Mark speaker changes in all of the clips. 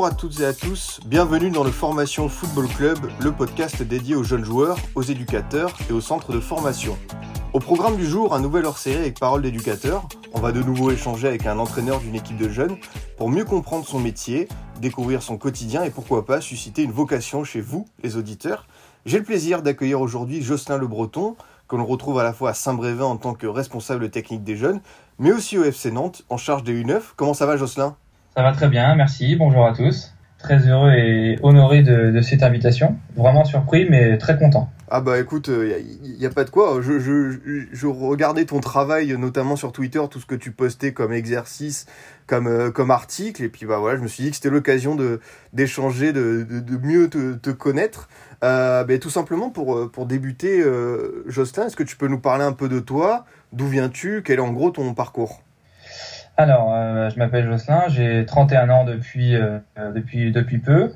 Speaker 1: Bonjour à toutes et à tous, bienvenue dans le Formation Football Club, le podcast dédié aux jeunes joueurs, aux éducateurs et aux centres de formation. Au programme du jour, un nouvel hors-série avec parole d'éducateur. On va de nouveau échanger avec un entraîneur d'une équipe de jeunes pour mieux comprendre son métier, découvrir son quotidien et pourquoi pas susciter une vocation chez vous, les auditeurs. J'ai le plaisir d'accueillir aujourd'hui Jocelyn Le Breton, que l'on retrouve à la fois à Saint-Brévin en tant que responsable technique des jeunes, mais aussi au FC Nantes en charge des U9. Comment ça va Jocelyn?
Speaker 2: Ça va très bien, merci. Bonjour à tous. Très heureux et honoré de, cette invitation. Vraiment surpris, mais très content.
Speaker 1: Ah bah écoute, il n'y a, pas de quoi. Je, je, regardais ton travail, notamment sur Twitter, tout ce que tu postais comme exercice, comme, euh, comme article, et puis bah voilà, je me suis dit que c'était l'occasion d'échanger, de, de, de, mieux te, connaître. Euh, bah, tout simplement pour, pour débuter, euh, Jocelyn, est-ce que tu peux nous parler un peu de toi? D'où viens-tu? Quel est en gros ton parcours?
Speaker 2: Alors, euh, je m'appelle Jocelyn, j'ai 31 ans depuis, euh, depuis, depuis peu.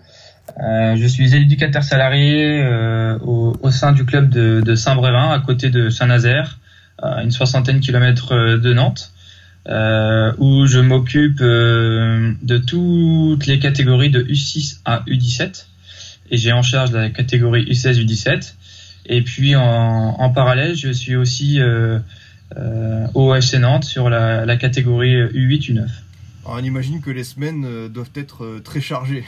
Speaker 2: Euh, je suis éducateur salarié euh, au, sein du club de, Saint-Brévin, à côté de Saint-Nazaire, à une soixantaine de kilomètres de Nantes, euh, où je m'occupe de toutes les catégories de U6 à U17, et j'ai en charge la catégorie U16, U17. Et puis en parallèle, je suis aussi au FC Nantes sur la, la catégorie U8, U9.
Speaker 1: Alors, on imagine que les semaines doivent être très chargées.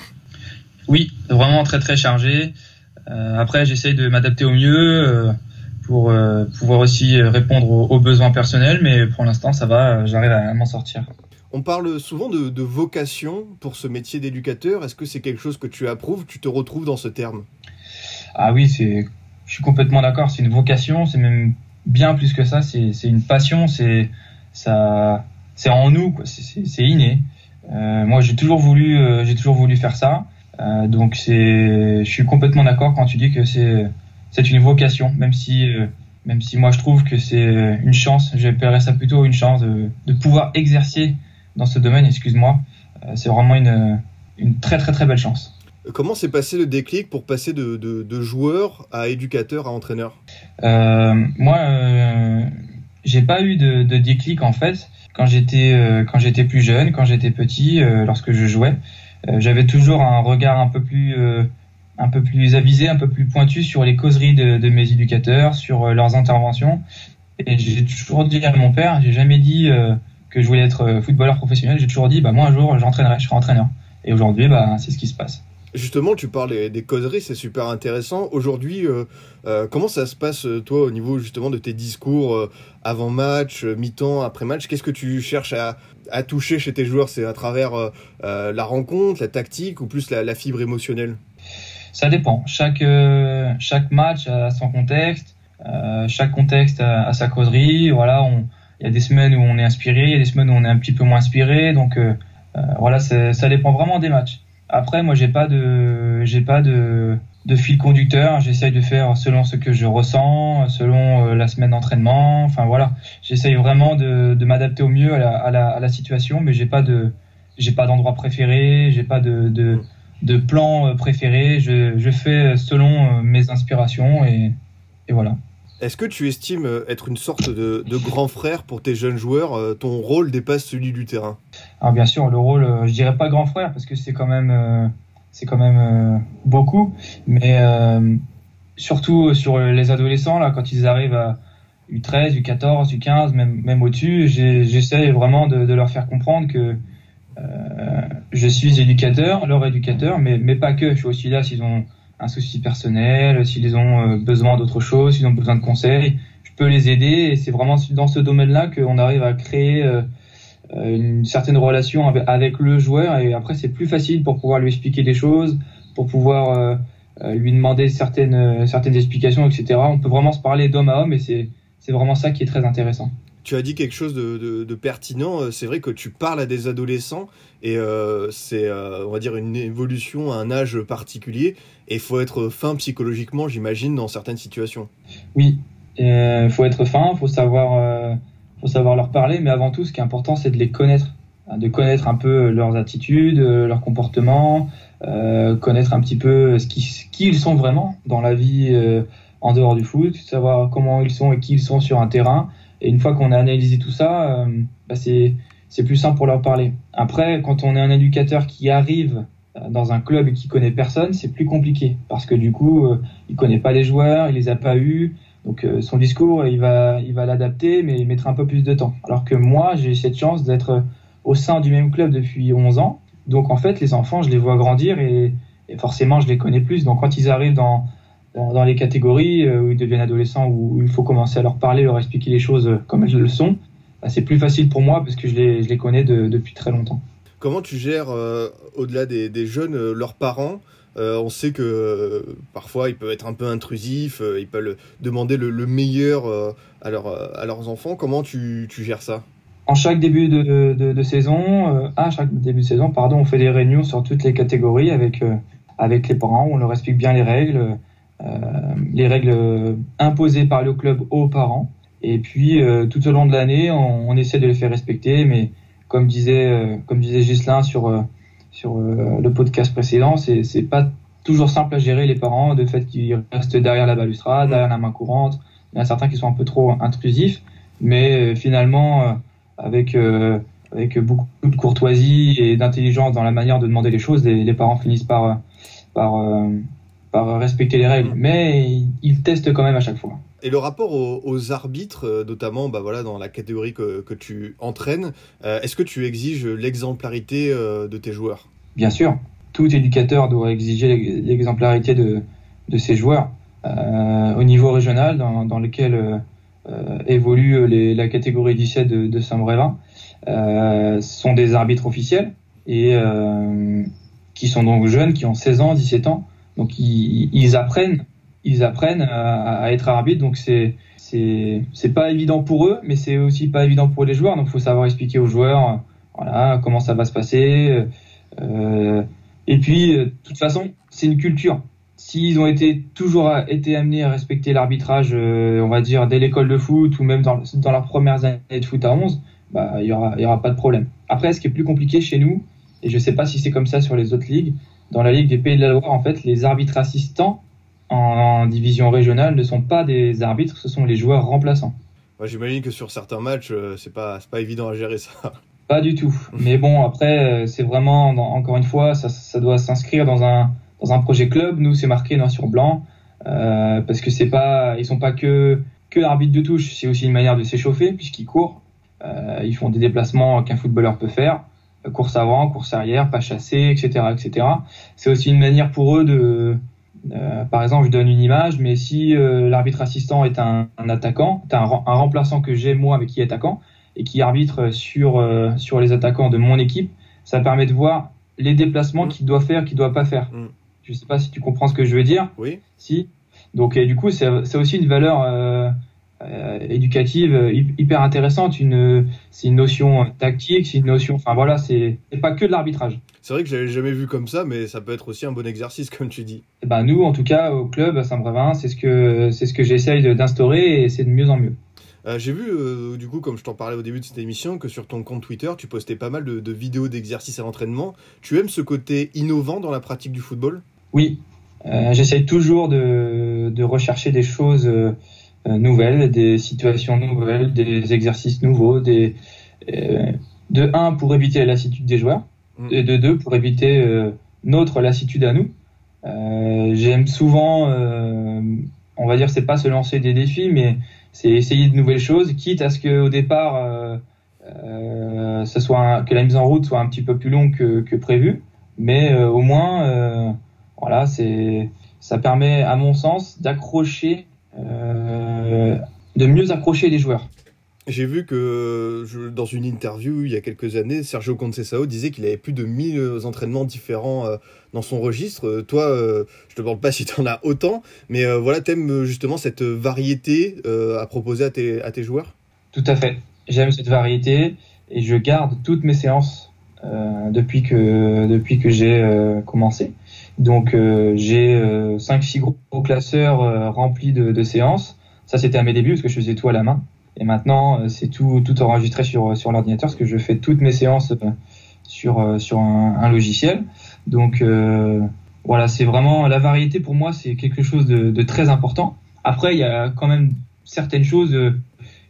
Speaker 2: Oui, vraiment très très chargé. Euh, après, j'essaye de m'adapter au mieux euh, pour euh, pouvoir aussi répondre aux, aux, besoins personnels, mais pour l'instant, ça va, j'arrive à m'en sortir.
Speaker 1: On parle souvent de, de vocation pour ce métier d'éducateur. Est-ce que c'est quelque chose que tu approuves Tu te retrouves dans ce terme?
Speaker 2: Ah oui, c'est, je suis complètement d'accord. C'est une vocation, c'est même bien plus que ça. C'est, une passion, c'est ça, c'est en nous, c'est inné. Euh, moi, j'ai toujours voulu, euh, j'ai toujours voulu faire ça. Euh, donc c'est, je suis complètement d'accord quand tu dis que c'est c'est une vocation, même si euh, même si moi je trouve que c'est une chance. J'appellerais ça plutôt une chance de, de pouvoir exercer dans ce domaine. Excuse-moi, euh, c'est vraiment une une très très très belle chance.
Speaker 1: Comment s'est passé le déclic pour passer de, joueur à éducateur à entraîneur?
Speaker 2: Euh, Moi, euh, j'ai pas eu de, déclic en fait quand j'étais euh, quand j'étais plus jeune, quand j'étais petit, lorsque je jouais j'avais toujours un regard un peu plus euh, un peu plus avisé, un peu plus pointu sur les causeries de, mes éducateurs, sur euh, leurs interventions. Et j'ai toujours dit à mon père, j'ai jamais dit euh, que je voulais être footballeur professionnel. J'ai toujours dit, bah moi un jour j'entraînerai, je serai entraîneur. Et aujourd'hui, bah c'est ce qui se passe.
Speaker 1: Justement, tu parles des causeries, c'est super intéressant. Aujourd'hui, euh, euh, comment ça se passe, toi, au niveau justement de tes discours euh, avant match, mi-temps, après match? Qu'est-ce que tu cherches à, toucher chez tes joueurs? C'est à travers la rencontre, la tactique ou plus la, la fibre émotionnelle?
Speaker 2: Ça dépend. Chaque, chaque match a son contexte, chaque contexte a, a, sa causerie. Voilà, il y a des semaines où on est inspiré, il y a des semaines où on est un petit peu moins inspiré. Donc voilà, ça dépend vraiment des matchs. Après, moi, j'ai pas de, j'ai pas de, de fil conducteur. J'essaye de faire selon ce que je ressens, selon euh, la semaine d'entraînement. Enfin voilà, j'essaye vraiment de, de m'adapter au mieux à la, à la, à la situation, mais j'ai pas de, j'ai pas d'endroit préféré, j'ai pas de, de, de plan euh, préféré. Je, je fais selon euh, mes inspirations et, et voilà.
Speaker 1: Est-ce que tu estimes être une sorte de, grand frère pour tes jeunes joueurs Ton rôle dépasse celui du terrain?
Speaker 2: Alors bien sûr, le rôle, je dirais pas grand frère parce que c'est quand même, c'est quand même beaucoup, mais euh, surtout sur les adolescents là, quand ils arrivent à U13, U14, U15, même au-dessus, j'essaie vraiment de, leur faire comprendre que euh, je suis éducateur, leur éducateur, mais mais pas que. Je suis aussi là s'ils ont un souci personnel, s'ils ont besoin d'autre chose, s'ils ont besoin de conseils, je peux les aider. Et c'est vraiment dans ce domaine-là qu'on arrive à créer euh, une certaine relation avec, le joueur. Et après, c'est plus facile pour pouvoir lui expliquer des choses, pour pouvoir euh, lui demander certaines certaines explications, etc. On peut vraiment se parler d'homme à homme, et c'est vraiment ça qui est très intéressant.
Speaker 1: Tu as dit quelque chose de, pertinent. C'est vrai que tu parles à des adolescents et c'est, on va dire, une évolution à un âge particulier. Et il faut être fin psychologiquement, j'imagine, dans certaines situations.
Speaker 2: Oui, il faut être fin, il faut savoir, faut savoir leur parler, mais avant tout, ce qui est important, c'est de les connaître de connaître un peu leurs attitudes, leurs comportements, euh, connaître un petit peu ce qui, ils sont vraiment dans la vie euh, en dehors du foot, savoir comment ils sont et qui ils sont sur un terrain. Et une fois qu'on a analysé tout ça, euh, bah c'est plus simple pour leur parler. Après, quand on est un éducateur qui arrive dans un club et qui connaît personne, c'est plus compliqué parce que du coup, il connaît pas les joueurs, il les a pas eus. Donc son discours, il va il va l'adapter, mais il mettra un peu plus de temps. Alors que moi, j'ai cette chance d'être au sein du même club depuis 11 ans. Donc en fait, les enfants, je les vois grandir et, forcément, je les connais plus. Donc quand ils arrivent dans, dans, les catégories euh, où ils deviennent adolescents, où, il faut commencer à leur parler, leur expliquer les choses comme elles le sont, bah, c'est plus facile pour moi parce que je les, je les connais depuis très longtemps.
Speaker 1: Comment tu gères, euh, au-delà des, des, jeunes, euh, leurs parents? On sait que parfois ils peuvent être un peu intrusifs, ils peuvent demander le, meilleur à, à, leurs enfants. Comment tu, tu gères ça?
Speaker 2: En chaque début de, de, de saison, euh, à chaque début de saison, pardon, on fait des réunions sur toutes les catégories avec euh, avec les parents. On leur explique bien les règles, euh, les règles imposées par le club aux parents. Et puis tout au long de l'année, on, on, essaie de les faire respecter. Mais comme disait comme disait Gislain sur sur le podcast précédent, c'est c'est pas toujours simple à gérer les parents, de fait qu'ils restent derrière la balustrade, derrière la main courante. Il y en a certains qui sont un peu trop intrusifs, mais finalement avec euh, avec beaucoup de courtoisie et d'intelligence dans la manière de demander les choses, les, parents finissent par par euh, par respecter les règles, mais ils, testent quand même à chaque fois.
Speaker 1: Et le rapport aux, arbitres, euh, notamment bah voilà, dans la catégorie que, que tu entraînes, est-ce que tu exiges l'exemplarité de tes joueurs?
Speaker 2: Bien sûr, tout éducateur doit exiger l'exemplarité de, de ses joueurs. au niveau régional, dans, dans lequel euh, évoluent les, la catégorie 17 de, de Saint-Brévin euh, sont des arbitres officiels et euh, qui sont donc jeunes, qui ont 16 ans, 17 ans. Donc ils, ils apprennent, ils apprennent à, à être arbitres. Donc c'est c'est c'est pas évident pour eux, mais c'est aussi pas évident pour les joueurs. Donc faut savoir expliquer aux joueurs, voilà, comment ça va se passer. Euh, et puis, de toute façon, c'est une culture s'ils ont été toujours été amenés à respecter l'arbitrage, euh, on va dire dès l'école de foot ou même dans, dans leurs premières années de foot à 11, bah il y aura il y aura pas de problème. Après, ce qui est plus compliqué chez nous, et je sais pas si c'est comme ça sur les autres ligues, dans la ligue des Pays de la Loire, en fait, les arbitres assistants en, division régionale ne sont pas des arbitres, ce sont les joueurs remplaçants.
Speaker 1: Moi, j'imagine que sur certains matchs, euh, c'est pas pas évident à gérer ça.
Speaker 2: Pas du tout. Mais bon, après, euh, c'est vraiment encore une fois, ça, ça doit s'inscrire dans un dans un projet club, nous c'est marqué noir sur blanc euh, parce que c'est pas, ils sont pas que que arbitre de touche, c'est aussi une manière de s'échauffer puisqu'ils courent, euh, ils font des déplacements qu'un footballeur peut faire, course avant, course arrière, pas chasser, etc., etc. C'est aussi une manière pour eux de, euh, par exemple, je donne une image, mais si euh, l'arbitre assistant est un, un attaquant, un, un, remplaçant que j'ai moi avec qui est attaquant et qui arbitre sur euh, sur les attaquants de mon équipe, ça permet de voir les déplacements mmh. qu'il doit faire, qu'il doit pas faire. Mmh. Je sais pas si tu comprends ce que je veux dire.
Speaker 1: Oui.
Speaker 2: Si. Donc du coup, c'est aussi une valeur euh, éducative euh, hyper intéressante. Une, c'est une notion tactique, c'est une notion. Enfin voilà, c'est pas que de l'arbitrage.
Speaker 1: C'est vrai que j'avais jamais vu comme ça, mais ça peut être aussi un bon exercice, comme tu dis.
Speaker 2: Et eh ben nous, en tout cas, au club à Saint-Brévin, c'est ce que c'est ce que j'essaye d'instaurer et c'est de mieux en mieux.
Speaker 1: Euh, j'ai vu, euh, du coup, comme je t'en parlais au début de cette émission, que sur ton compte Twitter, tu postais pas mal de, de vidéos d'exercices à l'entraînement. Tu aimes ce côté innovant dans la pratique du football?
Speaker 2: Oui, j'essaie toujours de, de, rechercher des choses nouvelles, des situations nouvelles, des exercices nouveaux, des, euh, de un pour éviter la lassitude des joueurs, mm. et de deux pour éviter euh, notre lassitude à nous. Euh, j'aime souvent, on va dire, c'est pas se lancer des défis, mais c'est essayer de nouvelles choses, quitte à ce que au départ, ce soit que la mise en route soit un petit peu plus longue que, que prévu, mais au moins voilà, c'est ça permet, à mon sens, d'accrocher, euh, de mieux accrocher les joueurs.
Speaker 1: J'ai vu que je, dans une interview il y a quelques années, Sergio Conceição disait qu'il avait plus de 1000 entraînements différents euh, dans son registre. Euh, toi, euh, je te demande pas si tu en as autant, mais voilà, t'aimes justement cette variété à proposer à tes, à tes joueurs?
Speaker 2: Tout à fait. j'aime cette variété et je garde toutes mes séances depuis que depuis que j'ai commencé. Donc j'ai 5-6 gros, gros, classeurs remplis de, de, séances. Ça c'était à mes débuts parce que je faisais tout à la main. Et maintenant c'est tout tout enregistré sur sur l'ordinateur parce que je fais toutes mes séances sur sur un, logiciel. Donc voilà, c'est vraiment la variété pour moi, c'est quelque chose de, très important. Après, il y a quand même certaines choses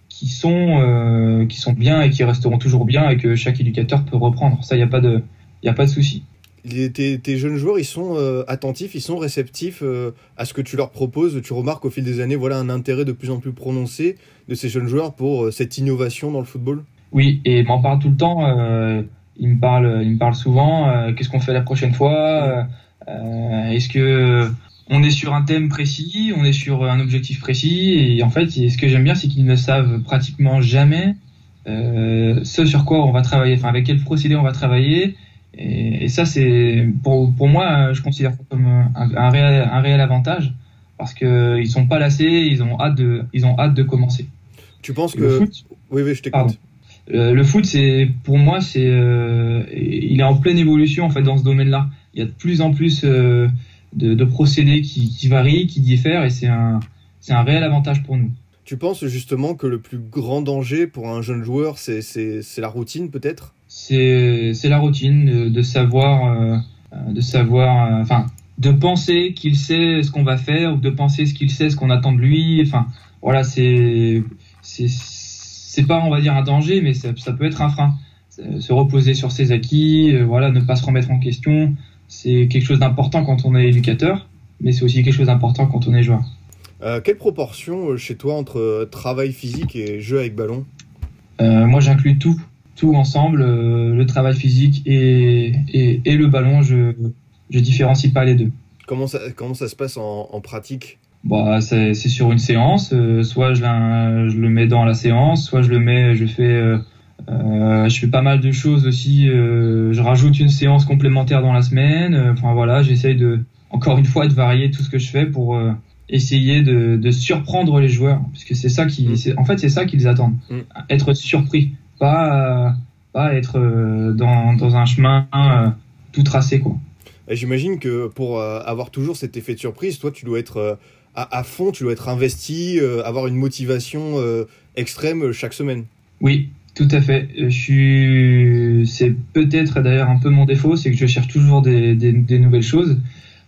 Speaker 2: qui sont euh, qui sont bien et qui resteront toujours bien et que chaque éducateur peut reprendre. Ça, il n'y a pas de il a pas de souci.
Speaker 1: Tes, jeunes joueurs, ils sont euh, attentifs, ils sont réceptifs euh, à ce que tu leur proposes. Tu remarques au fil des années, voilà, un intérêt de plus en plus prononcé de ces jeunes joueurs pour cette innovation dans le football.
Speaker 2: Oui, et m'en parlent tout le temps. ils me parlent, ils me parlent souvent. Qu'est-ce qu'on fait la prochaine fois Est-ce que on est sur un thème précis, on est sur un objectif précis, et en fait, ce que j'aime bien, c'est qu'ils ne savent pratiquement jamais euh, ce sur quoi on va travailler, enfin avec quel procédé on va travailler. Et, et ça, c'est pour, pour moi, je considère ça comme un, un, réel, un réel avantage parce que ils sont pas lassés, ils ont hâte de, ils ont hâte de commencer.
Speaker 1: Tu penses que le foot, oui, oui, je t'écoute.
Speaker 2: Euh, le foot, c'est pour moi, c'est, euh, il est en pleine évolution en fait dans ce domaine-là. Il y a de plus en plus euh, de, de procédés qui, qui, varient, qui diffèrent, et c'est un, c'est un réel avantage pour nous.
Speaker 1: Tu penses justement que le plus grand danger pour un jeune joueur, c'est, c'est, c'est la routine peut-être?
Speaker 2: C'est, la routine, de, savoir, euh, de savoir, euh, enfin, de penser qu'il sait ce qu'on va faire, ou de penser ce qu'il sait, ce qu'on attend de lui. Enfin, voilà, c'est, c'est, pas, on va dire, un danger, mais ça, ça peut être un frein. Se reposer sur ses acquis, euh, voilà, ne pas se remettre en question, c'est quelque chose d'important quand on est éducateur, mais c'est aussi quelque chose d'important quand on est joueur.
Speaker 1: Euh, quelle proportion euh, chez toi entre euh, travail physique et jeu avec ballon?
Speaker 2: Euh, Moi, j'inclus tout, tout ensemble, euh, le travail physique et, et, et, le ballon. Je je différencie pas les deux.
Speaker 1: Comment ça comment ça se passe en, en pratique?
Speaker 2: Bah, c'est sur une séance. soit je, je, le mets dans la séance, soit je le mets, je fais euh, je fais pas mal de choses aussi. Euh, je rajoute une séance complémentaire dans la semaine. Euh, enfin voilà, j'essaye de, encore une fois, de varier tout ce que je fais pour euh, essayer de, de, surprendre les joueurs, parce que c'est ça qui, mm. en fait, c'est ça qu'ils attendent, mm. être surpris, pas pas être dans, dans un chemin tout tracé quoi.
Speaker 1: J'imagine que pour avoir toujours cet effet de surprise, toi, tu dois être à, à fond, tu dois être investi, avoir une motivation extrême chaque semaine.
Speaker 2: Oui, tout à fait. Je suis, c'est peut-être d'ailleurs un peu mon défaut, c'est que je cherche toujours des, des, des nouvelles choses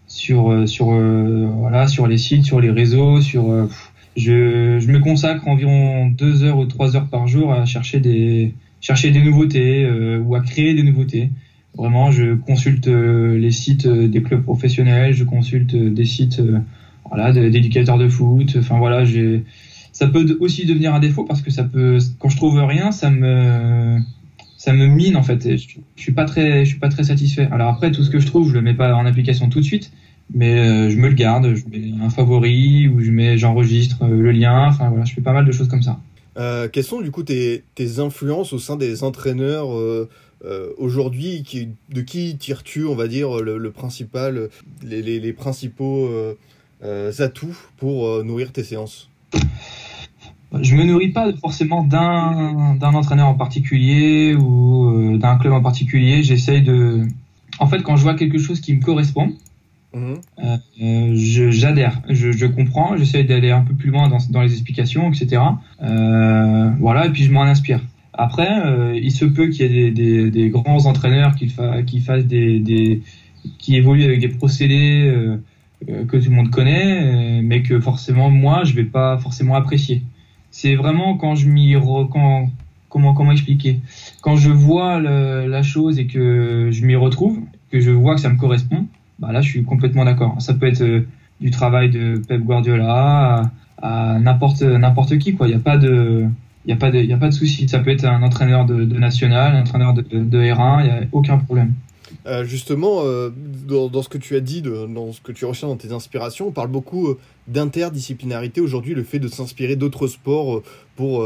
Speaker 2: sur sur euh, voilà sur les sites, sur les réseaux, sur. Euh, je, me consacre environ deux heures ou trois heures par jour à chercher des nouveautés euh, ou à créer des nouveautés. Vraiment, je consulte les sites des clubs professionnels, je consulte des sites d'éducateurs de foot. Enfin voilà, ça peut aussi devenir un défaut parce que quand je trouve rien, ça me, ça me mine en fait. Je, je suis pas très, je suis pas très satisfait. Alors après, tout ce que je trouve, je le mets pas en application tout de suite, mais euh, je me le garde, je mets un favori ou je mets, j'enregistre euh, le lien. Enfin voilà, je fais pas mal de choses comme ça.
Speaker 1: Euh, quelles sont du coup tes, tes, influences au sein des entraîneurs euh, euh, aujourd'hui qui, De qui tires-tu, on va dire, le, le principal, les, les, les principaux atouts pour nourrir tes séances?
Speaker 2: Je me nourris pas forcément d'un entraîneur en particulier ou d'un club en particulier. J'essaye de, en fait, quand je vois quelque chose qui me correspond, mmh. j'adhère, je, je, comprends, j'essaye d'aller un peu plus loin dans, dans les explications, etc. Euh, voilà, et puis je m'en inspire. Après, euh, il se peut qu'il y ait des, des, grands entraîneurs qui, fa qui fassent des, des, qui évoluent avec des procédés que tout le monde connaît, mais que forcément moi je vais pas forcément apprécier c'est vraiment quand je m'y quand comment comment expliquer? Quand je vois la chose et que je m'y retrouve que je vois que ça me correspond bah là je suis complètement d'accord. Ça peut être euh, du travail de Pep Guardiola à, n'importe n'importe qui quoi. Il y a pas de il y a pas de de souci. Ça peut être un entraîneur de, national un entraîneur de, de, de R1 il y a aucun problème.
Speaker 1: Euh, justement, euh, dans, ce que tu as dit, dans ce que tu recherches dans tes inspirations, on parle beaucoup d'interdisciplinarité. Aujourd'hui, le fait de s'inspirer d'autres sports pour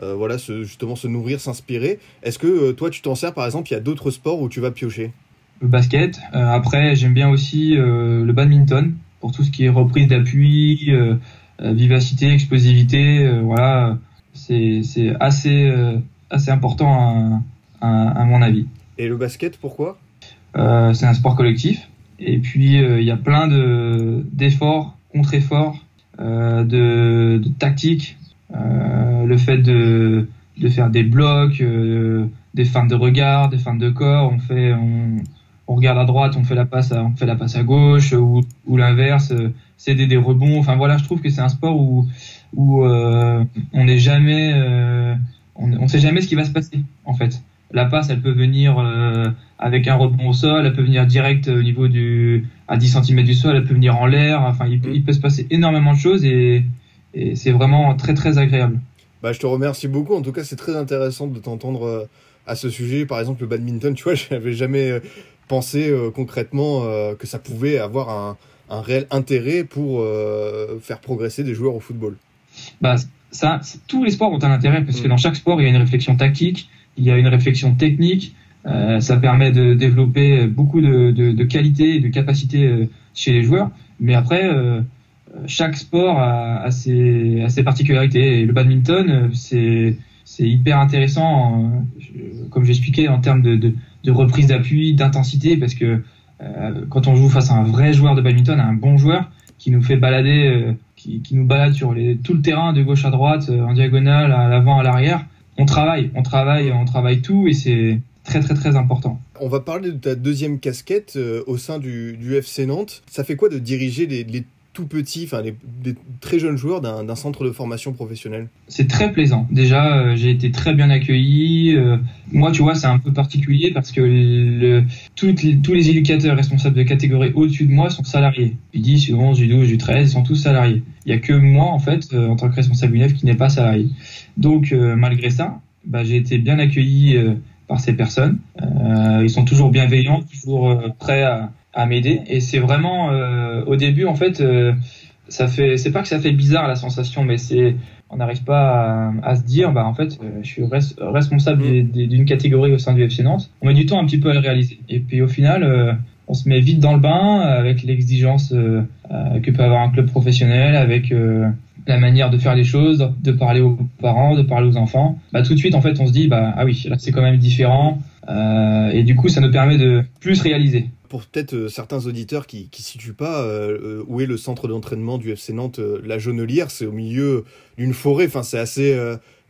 Speaker 1: voilà, justement se nourrir, s'inspirer. Est-ce que toi, tu t'en sers par exemple Il y a d'autres sports où tu vas piocher?
Speaker 2: Le basket. après, j'aime bien aussi le badminton pour tout ce qui est reprise d'appui, vivacité, explosivité. voilà c'est assez, assez important à, à, mon avis.
Speaker 1: Et le basket, pourquoi?
Speaker 2: C'est un sport collectif. Et puis, il y a plein d'efforts, contre-efforts, de, de tactiques. le fait de, de faire des blocs, des feintes de regard, des feintes de corps. On fait, on, on regarde à droite, on fait la passe, à, on fait la passe à gauche ou, ou l'inverse, euh, céder des rebonds. Enfin voilà, je trouve que c'est un sport où où euh, on n'est jamais, euh, on, on sait jamais ce qui va se passer en fait. La passe, elle peut venir avec un rebond au sol, elle peut venir direct au niveau du à 10 cm du sol, elle peut venir en l'air. Enfin, il, il, peut se passer énormément de choses et, et c'est vraiment très très agréable.
Speaker 1: Bah, je te remercie beaucoup. En tout cas, c'est très intéressant de t'entendre à ce sujet. Par exemple, le badminton, tu vois, j'avais jamais penser euh, concrètement euh, que ça pouvait avoir un, un réel intérêt pour euh, faire progresser des joueurs au football
Speaker 2: bah, ça, tous les sports ont un intérêt parce que mm. dans chaque sport, il y a une réflexion tactique, il y a une réflexion technique. Euh, ça permet de développer beaucoup de, de, de qualités et de capacités chez les joueurs. Mais après, euh, chaque sport a, a, ses, a, ses, particularités. Et le badminton, c'est hyper intéressant, comme j'expliquais, en termes de, de, de reprise d'appui, d'intensité, parce que euh, quand on joue face à un vrai joueur de badminton, un bon joueur qui nous fait balader, euh, qui, nous balade sur tout le terrain de gauche à droite, euh, en diagonale, à l'avant, à l'arrière, on travaille, on travaille, on travaille tout et c'est très très très important.
Speaker 1: On va parler de ta deuxième casquette au sein du, du, FC Nantes. Ça fait quoi de diriger les tout petits, enfin des très jeunes joueurs d'un centre de formation professionnel
Speaker 2: C'est très plaisant. Déjà, euh, j'ai été très bien accueilli. Euh, moi, tu vois, c'est un peu particulier parce que tous les éducateurs responsables de catégorie au-dessus de moi sont salariés. Du 10, du 11, du 12, du 13, ils sont tous salariés. Il n'y a que moi, en fait, euh, en tant que responsable UNEF, qui n'est pas salarié. Donc, malgré ça, bah, j'ai été bien accueilli par ces personnes. ils sont toujours bienveillants, toujours prêts à à m'aider. Et c'est vraiment euh, au début en fait, euh, ça fait, c'est pas que ça fait bizarre la sensation, mais c'est, on n'arrive pas à, se dire, bah en fait, euh, je suis responsable mm. d'une catégorie au sein du FC Nantes. On met du temps un petit peu à le réaliser. Et puis au final, on se met vite dans le bain avec l'exigence que peut avoir un club professionnel, avec la manière de faire les choses, de parler aux parents, de parler aux enfants. Bah tout de suite en fait, on se dit, bah ah oui, là c'est quand même différent. Et du coup, ça nous permet de plus réaliser
Speaker 1: pour peut-être euh, certains auditeurs qui ne situent pas euh, euh, où est le centre d'entraînement du FC Nantes, la Jaunelière, c'est au milieu d'une forêt, enfin c'est assez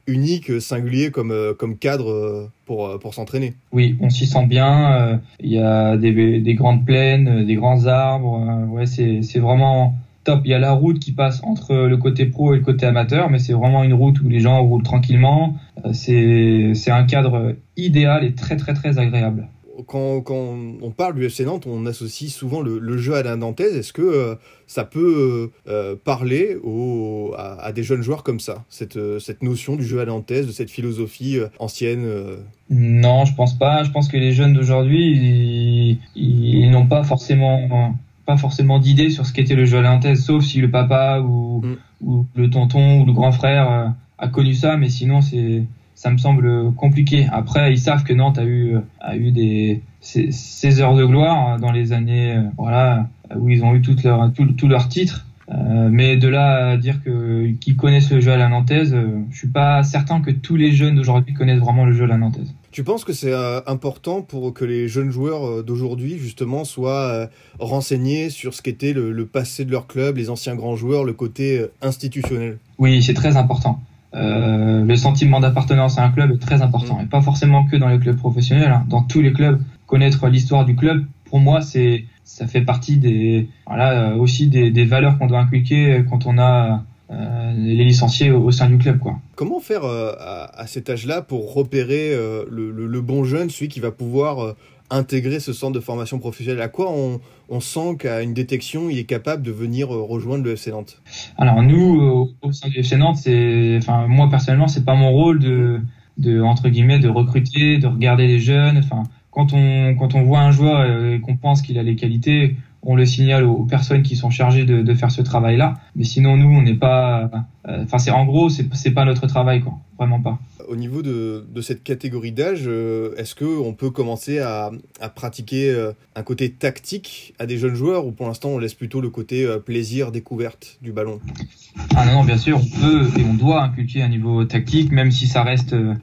Speaker 1: unique, singulier comme, comme cadre pour, pour s'entraîner.
Speaker 2: Oui, on s'y sent bien, il y a des, des, grandes plaines, des grands arbres, ouais, c'est vraiment top. Il y a la route qui passe entre le côté pro et le côté amateur, mais c'est vraiment une route où les gens roulent tranquillement. C'est un cadre idéal et très très très agréable
Speaker 1: quand, quand, on parle du FC Nantes, on associe souvent le, jeu à la nantaise. Est-ce que euh, ça peut euh, parler à, des jeunes joueurs comme ça, cette, euh, cette notion du jeu à la nantaise, de cette philosophie ancienne
Speaker 2: Non, je pense pas. Je pense que les jeunes d'aujourd'hui, ils, n'ont pas forcément, pas forcément d'idée sur ce qu'était le jeu à la nantaise, sauf si le papa ou, mm. ou le tonton ou le grand frère a connu ça, mais sinon c'est ça me semble compliqué. Après, ils savent que Nantes a eu a eu des ces, heures de gloire dans les années voilà où ils ont eu toutes leurs tous leurs titres. Euh, mais de là à dire que qu'ils connaissent le jeu à la nantaise, euh, je suis pas certain que tous les jeunes d'aujourd'hui connaissent vraiment le jeu à la nantaise.
Speaker 1: Tu penses que c'est euh, important pour que les jeunes joueurs d'aujourd'hui justement soient renseignés sur ce qu'était le, le, passé de leur club, les anciens grands joueurs, le côté institutionnel?
Speaker 2: Oui, c'est très important. Euh, le sentiment d'appartenance à un club est très important, et pas forcément que dans les clubs professionnels. Hein. Dans tous les clubs, connaître l'histoire du club, pour moi, c'est ça fait partie des voilà euh, aussi des, des valeurs qu'on doit inculquer quand on a euh, les licenciés au, sein du club quoi.
Speaker 1: Comment faire euh, à, à, cet âge-là pour repérer euh, le, le, le, bon jeune, celui qui va pouvoir intégrer ce centre de formation professionnelle? À quoi on, on sent qu'à une détection, il est capable de venir rejoindre le FC Nantes?
Speaker 2: Alors nous, au sein du FC Nantes, enfin moi personnellement, c'est pas mon rôle de, de entre guillemets, de recruter, de regarder les jeunes. Enfin, quand on quand on voit un joueur et qu'on pense qu'il a les qualités, on le signale aux personnes qui sont chargées de, de faire ce travail-là. Mais sinon, nous, on n'est pas. euh, Enfin, c'est en gros, c'est pas notre travail, quoi. Vraiment pas.
Speaker 1: Au niveau de, de cette catégorie d'âge, euh, est-ce qu'on peut commencer à, à pratiquer euh, un côté tactique à des jeunes joueurs ou pour l'instant on laisse plutôt le côté plaisir, découverte du ballon?
Speaker 2: Ah non, non, bien sûr, on peut et on doit inculquer un niveau tactique, même si ça reste euh,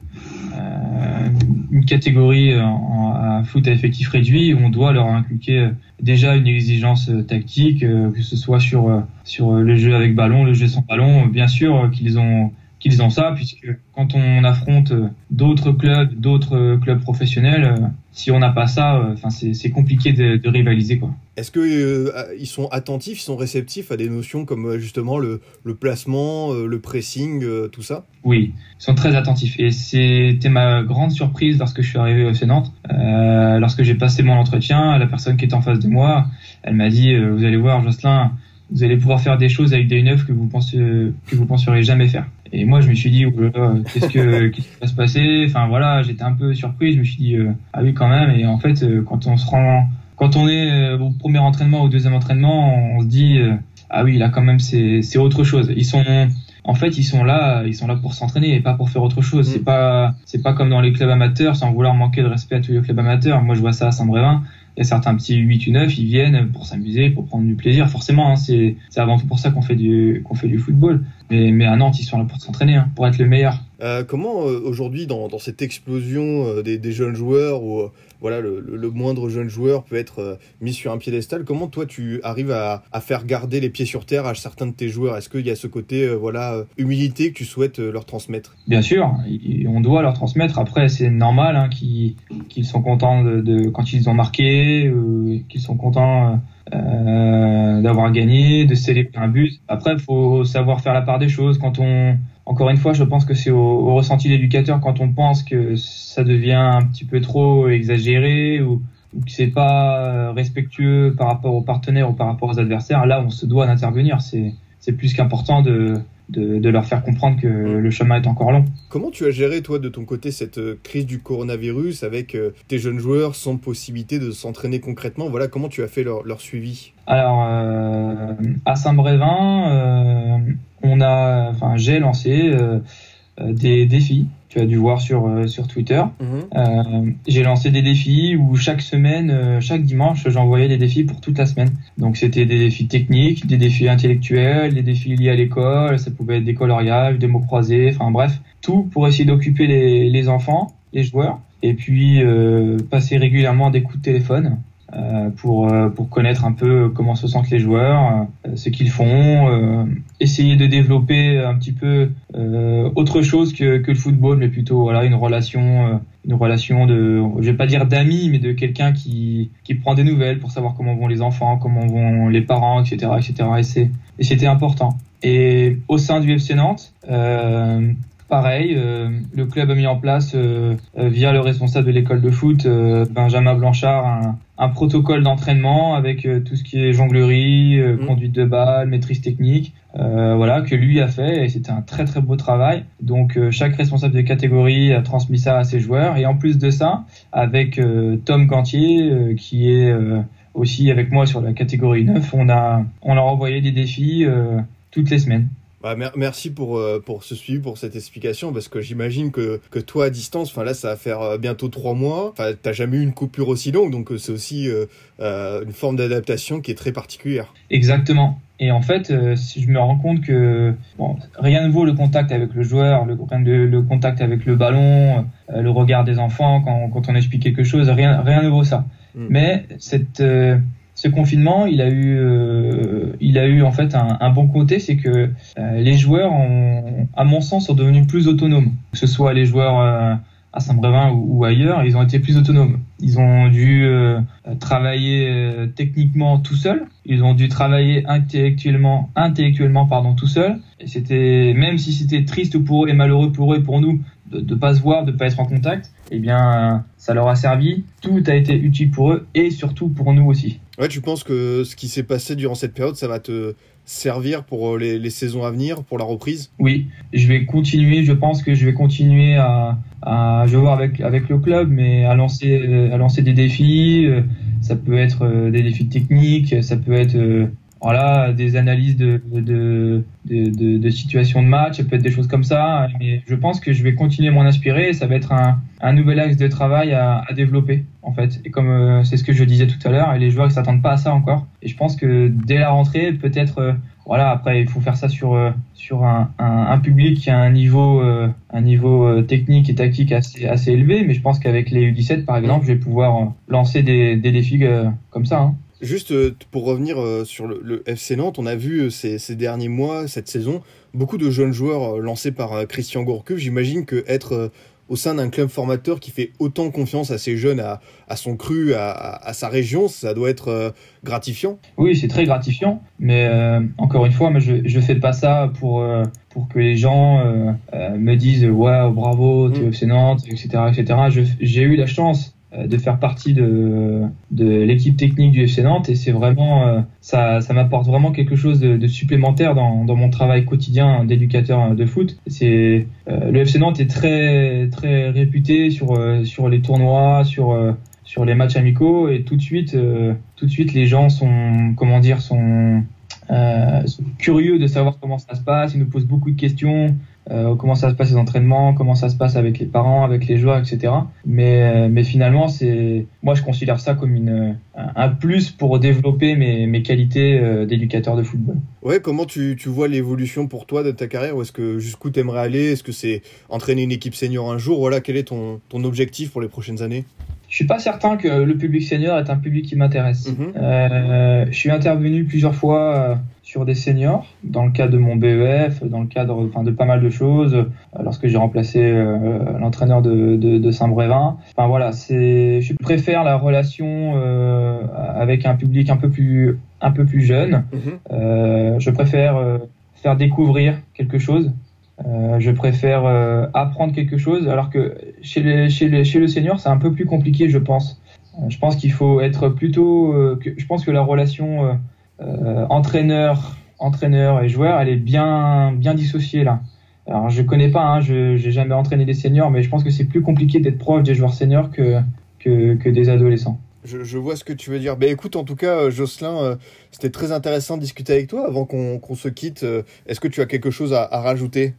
Speaker 2: une catégorie en, en foot à effectif réduit. On doit leur inculquer déjà une exigence euh, tactique, euh, que ce soit sur euh, sur le jeu avec ballon, le jeu sans ballon. Bien sûr qu'ils ont qu'ils ont ça, puisque quand on affronte euh, d'autres clubs, d'autres euh, clubs professionnels, euh, si on n'a pas ça, enfin c'est compliqué de, de rivaliser quoi.
Speaker 1: Est-ce que euh, ils sont attentifs, ils sont réceptifs à des notions comme justement le, le placement, le pressing, tout ça?
Speaker 2: Oui, ils sont très attentifs. Et c'était ma grande surprise lorsque je suis arrivé au Nantes. Euh, lorsque j'ai passé mon entretien, la personne qui est en face de moi, elle m'a dit euh, Vous allez voir, Jocelyn, vous allez pouvoir faire des choses avec des neufs que vous pensez, que vous penseriez jamais faire. Et moi, je me suis dit, oh qu'est-ce que qu'est-ce qui va se passer? Enfin voilà, j'étais un peu surpris. Je me suis dit, euh, ah oui, quand même. Et en fait, euh, quand on se rend, quand on est euh, au premier entraînement, au deuxième entraînement, on se dit, euh, ah oui, là quand même, c'est c'est autre chose. Ils sont en fait, ils sont là, ils sont là pour s'entraîner et pas pour faire autre chose.
Speaker 1: Mm.
Speaker 2: C'est pas, c'est pas comme dans les clubs amateurs, sans vouloir manquer de respect à tous les clubs amateurs. Moi, je vois ça à Saint-Brévin. Il y a certains petits 8 ou 9, ils viennent pour s'amuser, pour prendre du plaisir. Forcément, hein, c'est, avant tout pour ça qu'on fait du, qu'on fait du football. Mais, mais à Nantes, ils sont là pour s'entraîner, hein, pour être le meilleur.
Speaker 1: Euh, comment euh, aujourd'hui dans, cette explosion euh, des, jeunes joueurs où voilà le, moindre jeune joueur peut être mis sur un piédestal, comment toi tu arrives à, faire garder les pieds sur terre à certains de tes joueurs? Est-ce qu'il y a ce côté voilà humilité que tu souhaites leur transmettre?
Speaker 2: Bien sûr, on doit leur transmettre. Après, c'est normal hein, qu'ils, qu'ils sont contents de, quand ils ont marqué, qu'ils sont contents d'avoir gagné, de célébrer un but. Après, faut savoir faire la part des choses. Quand on, encore une fois, je pense que c'est au, ressenti de l'éducateur quand on pense que ça devient un petit peu trop exagéré ou, ou que c'est pas euh, respectueux par rapport aux partenaires ou par rapport aux adversaires. Là, on se doit d'intervenir. C'est plus qu'important de, de, de leur faire comprendre que le chemin est encore long.
Speaker 1: Comment tu as géré toi de ton côté cette euh, crise du coronavirus avec euh, tes jeunes joueurs sans possibilité de s'entraîner concrètement? Voilà comment tu as fait leur, leur suivi?
Speaker 2: Alors, euh, à Saint-Brévin, euh, on a, enfin, j'ai lancé des défis. Tu as dû voir sur euh, sur Twitter. Euh, j'ai lancé des défis où chaque semaine, euh, chaque dimanche, j'envoyais des défis pour toute la semaine. Donc c'était des défis techniques, des défis intellectuels, des défis liés à l'école. Ça pouvait être des coloriages, des mots croisés, enfin bref, tout pour essayer d'occuper les, les enfants, les joueurs, et puis euh, passer régulièrement des coups de téléphone. Euh, pour euh, pour connaître un peu comment se sentent les joueurs, euh, ce qu'ils font, essayer de développer un petit peu autre chose que, que le football, mais plutôt voilà une relation, une relation de, je vais pas dire d'amis, mais de quelqu'un qui qui prend des nouvelles pour savoir comment vont les enfants, comment vont les parents, etc., etc. Et c'était important. Et au sein du FC Nantes, euh, pareil, euh, le club a mis en place euh, euh, via le responsable de l'école de foot, euh, Benjamin Blanchard, un, un protocole d'entraînement avec euh, tout ce qui est jonglerie, euh,
Speaker 1: Mhm.
Speaker 2: conduite de balle, maîtrise technique, euh, voilà que lui a fait et c'était un très très beau travail. Donc euh, chaque responsable de catégorie a transmis ça à ses joueurs et en plus de ça, avec euh, Tom Gantier euh, qui est euh, aussi avec moi sur la catégorie 9, on a on leur a envoyé des défis euh, toutes les semaines.
Speaker 1: Bah, mer- merci pour, euh, pour ce suivi, pour cette explication, parce que j'imagine que, que toi à distance, enfin là ça va faire euh, bientôt trois mois, enfin t'as jamais eu une coupure aussi longue, donc euh, c'est aussi une forme d'adaptation qui est très particulière.
Speaker 2: Exactement. Et en fait, si je me rends compte que bon, rien ne vaut le contact avec le joueur, le, le, le contact avec le ballon, le regard des enfants quand, quand on explique quelque chose, rien, rien ne vaut ça.
Speaker 1: Mm.
Speaker 2: Mais cette, ce confinement, il a eu, euh, il a eu en fait un, bon côté, c'est que euh, les joueurs, à mon sens, sont devenus plus autonomes. Que ce soit les joueurs euh, à Saint-Brévin ou, ou ailleurs, ils ont été plus autonomes. Ils ont dû travailler techniquement tout seuls. Ils ont dû travailler intellectuellement, intellectuellement pardon, tout seuls. Et c'était même si c'était triste pour eux et malheureux pour eux et pour nous de ne pas se voir, de ne pas être en contact, eh bien, euh, ça leur a servi. Tout a été utile pour eux et surtout pour nous aussi.
Speaker 1: Ouais, tu penses que ce qui s'est passé durant cette période, ça va te servir pour euh, les, les saisons à venir, pour la reprise?
Speaker 2: Oui, je vais continuer. Je pense que je vais continuer à, à je vais voir avec avec le club, mais à lancer à lancer des défis, euh, ça peut être des défis techniques, ça peut être voilà, des analyses de, de, de, de, situations de match, ça peut être des choses comme ça. Mais je pense que je vais continuer à m'en inspirer ça va être un, un nouvel axe de travail à, à développer, en fait. Et comme euh, c'est ce que je disais tout à l'heure, les joueurs ne s'attendent pas à ça encore. Et je pense que dès la rentrée, peut-être, euh, voilà, après, il faut faire ça sur, euh, sur un, un, public qui a un niveau, un niveau technique et tactique assez, assez élevé. Mais je pense qu'avec les U17, par exemple, je vais pouvoir lancer des, des défis comme ça. Hein.
Speaker 1: Juste euh, pour revenir euh, sur le, FC Nantes, on a vu euh, ces, ces, derniers mois, cette saison, beaucoup de jeunes joueurs lancés par Christian Gourcuff. J'imagine que être au sein d'un club formateur qui fait autant confiance à ses jeunes, à, à son cru, à, à, sa région, ça doit être gratifiant.
Speaker 2: Oui, c'est très gratifiant, mais encore une fois, moi, je ne fais pas ça pour, pour que les gens me disent ouais, bravo, tu es FC Nantes, etc. etc. J'ai eu la chance de faire partie de, de l'équipe technique du FC Nantes et c'est vraiment euh, ça, ça m'apporte vraiment quelque chose de, de supplémentaire dans, dans, mon travail quotidien d'éducateur de foot. C'est euh, le FC Nantes est très très réputé sur sur les tournois, sur sur les matchs amicaux et tout de suite tout de suite les gens sont comment dire sont, sont curieux de savoir comment ça se passe, ils nous posent beaucoup de questions. Euh, comment ça se passe les entraînements, comment ça se passe avec les parents, avec les joueurs, etc. Mais, euh, mais finalement, c'est, moi, je considère ça comme un plus pour développer mes, qualités euh, d'éducateur de football.
Speaker 1: Ouais, comment tu, vois l'évolution pour toi de ta carrière? Ou est-ce que jusqu'où t'aimerais aller? Est-ce que c'est entraîner une équipe senior un jour? Voilà, quel est ton objectif pour les prochaines années?
Speaker 2: Je suis pas certain que le public senior est un public qui m'intéresse. Mhm. euh, je suis intervenu plusieurs fois sur des seniors dans le cadre de mon BEF, dans le cadre enfin, de pas mal de choses, euh, lorsque j'ai remplacé euh, l'entraîneur de, de, de Saint-Brévin. Enfin voilà, c'est, je préfère la relation euh, avec un public un peu plus un peu plus jeune. Mhm. je préfère faire découvrir quelque chose. je préfère apprendre quelque chose, alors que chez, les, chez, chez le senior, c'est un peu plus compliqué, je pense. je pense qu'il faut être plutôt. Que, je pense que la relation euh, entraîneur, entraîneur et joueur, elle est bien, bien dissociée là. Alors je connais pas, hein, je j'ai jamais entraîné des seniors, mais je pense que c'est plus compliqué d'être proche des joueurs seniors que, que, des adolescents.
Speaker 1: Je, vois ce que tu veux dire. Ben écoute, en tout cas, euh, Jocelyn, euh, c'était très intéressant de discuter avec toi. Avant qu'on se quitte, est-ce que tu as quelque chose à rajouter?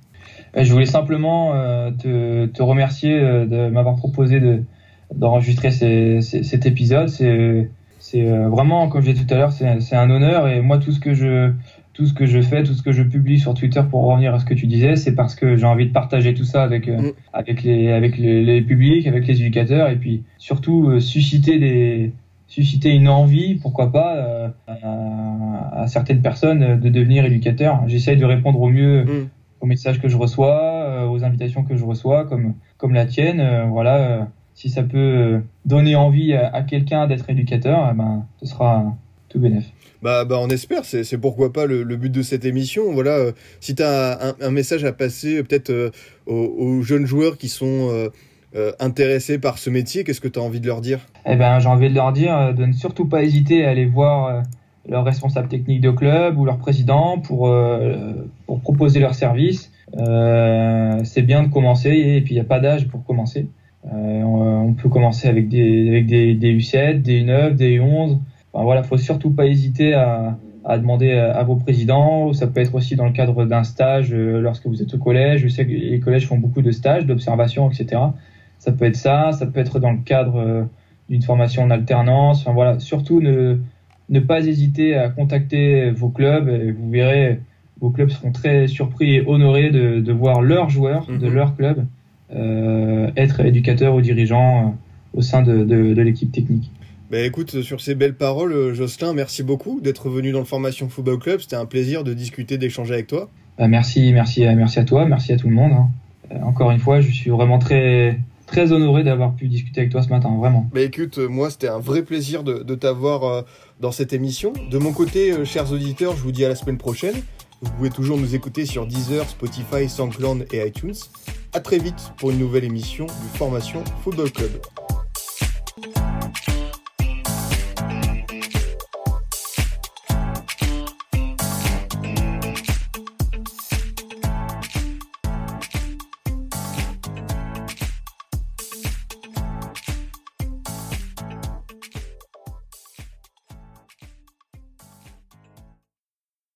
Speaker 2: Je voulais simplement te, te, remercier de m'avoir proposé d'enregistrer cet épisode. C'est euh, vraiment, comme je disais tout à l'heure, c'est un honneur. Et moi, tout ce que je tout ce que je fais, tout ce que je publie sur Twitter pour revenir à ce que tu disais, c'est parce que j'ai envie de partager tout ça avec euh, mm. avec les avec les, publics, avec les éducateurs, et puis surtout euh, susciter des susciter une envie, pourquoi pas, à, certaines personnes de devenir éducateurs. J'essaye de répondre au mieux mm. Aux messages que je reçois, aux invitations que je reçois, comme comme la tienne. voilà si ça peut euh, donner envie à, quelqu'un d'être éducateur, eh ben, ce sera tout bénéf.
Speaker 1: Bah, bah, on espère, c'est pourquoi pas le, but de cette émission. Voilà, euh, si tu as un, message à passer euh, peut-être aux, jeunes joueurs qui sont intéressés par ce métier, qu'est-ce que tu as envie de leur dire?
Speaker 2: Eh ben, j'ai envie de leur dire de ne surtout pas hésiter à aller voir leur responsable technique de club ou leur président pour, pour proposer leur service. c'est bien de commencer et puis il n'y a pas d'âge pour commencer. Euh, on peut commencer avec des, avec des, des U7, des U9, des U11. Enfin, voilà, faut surtout pas hésiter à, à demander à vos présidents. Ça peut être aussi dans le cadre d'un stage euh, lorsque vous êtes au collège. Je sais que les collèges font beaucoup de stages, d'observation, etc. Ça peut être ça. Ça peut être dans le cadre euh, d'une formation en alternance. Enfin voilà, surtout ne ne pas hésiter à contacter vos clubs. Et vous verrez, vos clubs seront très surpris et honorés de, de voir leurs joueurs de mhm. leur club euh, être éducateur ou dirigeant euh, au sein de, de, de l'équipe technique.
Speaker 1: Bah écoute, sur ces belles paroles, euh, Jocelyn, merci beaucoup d'être venu dans le Formation Football Club. C'était un plaisir de discuter, d'échanger avec toi.
Speaker 2: Bah merci, merci, merci à toi, merci à tout le monde. Hein. encore une fois, je suis vraiment très, très honoré d'avoir pu discuter avec toi ce matin, vraiment.
Speaker 1: Bah écoute, euh, moi c'était un vrai plaisir de, t'avoir euh, dans cette émission. De mon côté, euh, chers auditeurs, je vous dis à la semaine prochaine. Vous pouvez toujours nous écouter sur Deezer, Spotify, SoundCloud et iTunes. À très vite pour une nouvelle émission du Formation Football Club.